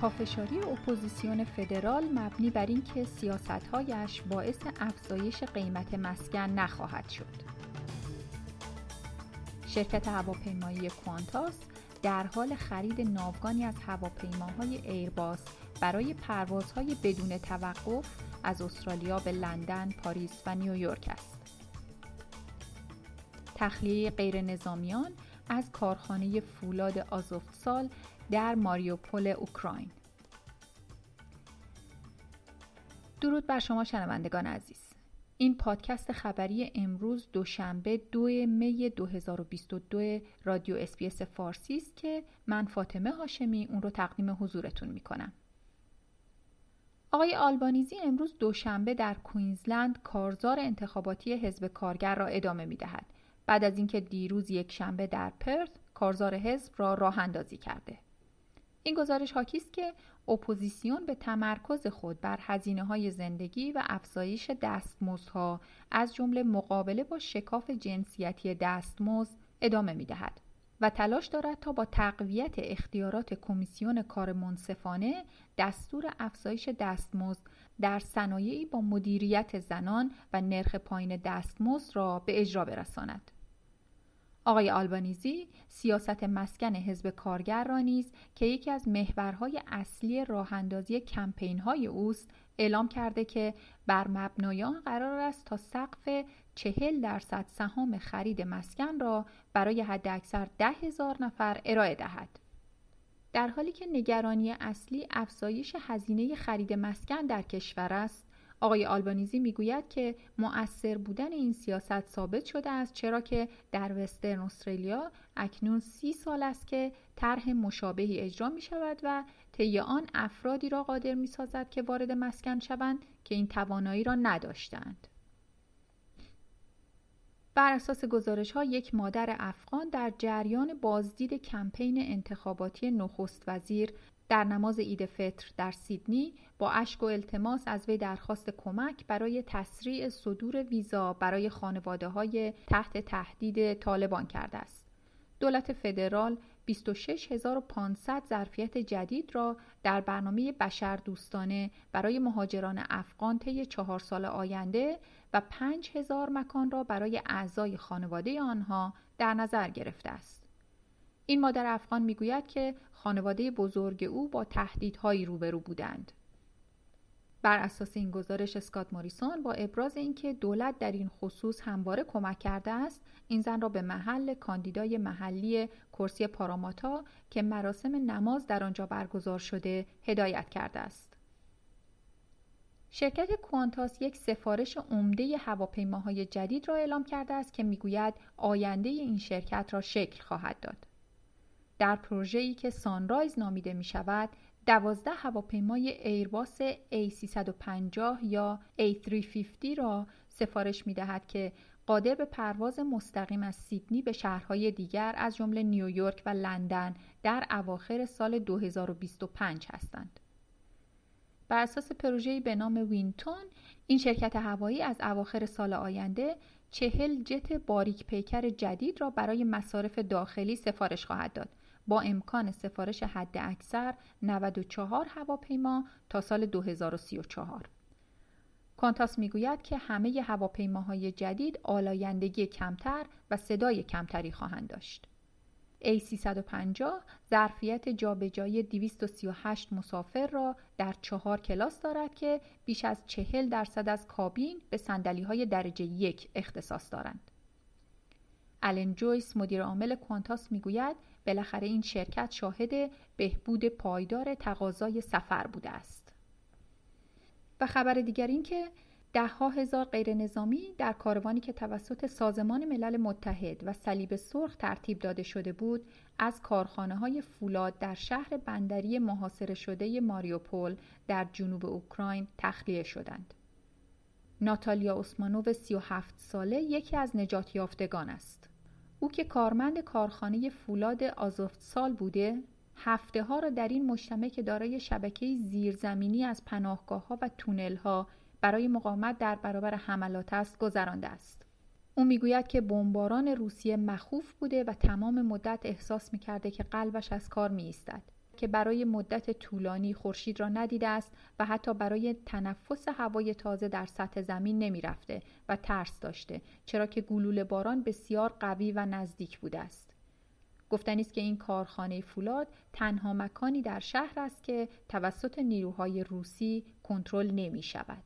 پافشاری اپوزیسیون فدرال مبنی بر اینکه سیاستهایش باعث افزایش قیمت مسکن نخواهد شد. شرکت هواپیمایی کوانتاس در حال خرید ناوگانی از هواپیماهای ایرباس برای پروازهای بدون توقف از استرالیا به لندن، پاریس و نیویورک است. تخلیه غیر نظامیان از کارخانه فولاد آزوفستال در ماریوپول اوکراین درود بر شما شنوندگان عزیز این پادکست خبری امروز دوشنبه دو می 2022 رادیو SBS فارسی است که من فاطمه هاشمی اون رو تقدیم حضورتون می کنم. آقای آلبانیزی امروز دوشنبه در کوینزلند کارزار انتخاباتی حزب کارگر را ادامه می دهد. بعد از اینکه دیروز یک شنبه در پرت کارزار حزب را راه اندازی کرده. این گزارش حاکی است که اپوزیسیون به تمرکز خود بر هزینه های زندگی و افزایش دستمزدها از جمله مقابله با شکاف جنسیتی دستمزد ادامه می دهد و تلاش دارد تا با تقویت اختیارات کمیسیون کار منصفانه دستور افزایش دستمزد در صنایعی با مدیریت زنان و نرخ پایین دستمزد را به اجرا برساند. آقای آلبانیزی سیاست مسکن حزب کارگر را نیز که یکی از محورهای اصلی راه اندازی کمپین های اوست اعلام کرده که بر مبنای آن قرار است تا سقف چهل درصد سهام خرید مسکن را برای حداکثر ده هزار نفر ارائه دهد. در حالی که نگرانی اصلی افزایش هزینه خرید مسکن در کشور است آقای آلبانیزی می‌گوید که مؤثر بودن این سیاست ثابت شده است چرا که در وسترن استرالیا اکنون سی سال است که طرح مشابهی اجرا می شود و طی آن افرادی را قادر می سازد که وارد مسکن شوند که این توانایی را نداشتند. بر اساس گزارش ها یک مادر افغان در جریان بازدید کمپین انتخاباتی نخست وزیر در نماز عید فطر در سیدنی با اشک و التماس از وی درخواست کمک برای تسریع صدور ویزا برای خانواده های تحت تهدید طالبان کرده است. دولت فدرال 26500 ظرفیت جدید را در برنامه بشر دوستانه برای مهاجران افغان طی چهار سال آینده و 5000 مکان را برای اعضای خانواده آنها در نظر گرفته است. این مادر افغان می‌گوید که خانواده بزرگ او با تهدیدهایی روبرو بودند. بر اساس این گزارش اسکات موریسون با ابراز اینکه دولت در این خصوص همواره کمک کرده است این زن را به محل کاندیدای محلی کرسی پاراماتا که مراسم نماز در آنجا برگزار شده هدایت کرده است شرکت کوانتاس یک سفارش عمده هواپیماهای جدید را اعلام کرده است که می‌گوید آینده این شرکت را شکل خواهد داد در پروژه‌ای که سانرایز نامیده می شود دوازده هواپیمای ایرباس A350 یا A350 را سفارش می دهد که قادر به پرواز مستقیم از سیدنی به شهرهای دیگر از جمله نیویورک و لندن در اواخر سال 2025 هستند. بر اساس پروژه‌ای به نام وینتون این شرکت هوایی از اواخر سال آینده چهل جت باریک پیکر جدید را برای مصارف داخلی سفارش خواهد داد با امکان سفارش حد اکثر 94 هواپیما تا سال 2034. کانتاس می‌گوید که همه هواپیماهای جدید آلایندگی کمتر و صدای کمتری خواهند داشت. A350 ظرفیت جابجایی 238 مسافر را در چهار کلاس دارد که بیش از 40 درصد از کابین به سندلی های درجه یک اختصاص دارند. الن جویس مدیر عامل کوانتاس می‌گوید بالاخره این شرکت شاهد بهبود پایدار تقاضای سفر بوده است و خبر دیگر این که ده ها هزار غیر نظامی در کاروانی که توسط سازمان ملل متحد و صلیب سرخ ترتیب داده شده بود از کارخانه های فولاد در شهر بندری محاصره شده ماریوپول در جنوب اوکراین تخلیه شدند. ناتالیا اسمانوو 37 ساله یکی از نجات یافتگان است. او که کارمند کارخانه فولاد آزوفتسال بوده هفته ها را در این مجتمع که دارای شبکه زیرزمینی از پناهگاه ها و تونل ها برای مقاومت در برابر حملات است گذرانده است. او می‌گوید که بمباران روسیه مخوف بوده و تمام مدت احساس می‌کرده که قلبش از کار می ایستد. که برای مدت طولانی خورشید را ندیده است و حتی برای تنفس هوای تازه در سطح زمین نمی رفته و ترس داشته چرا که گلوله باران بسیار قوی و نزدیک بوده است. گفتنی است که این کارخانه فولاد تنها مکانی در شهر است که توسط نیروهای روسی کنترل نمی شود.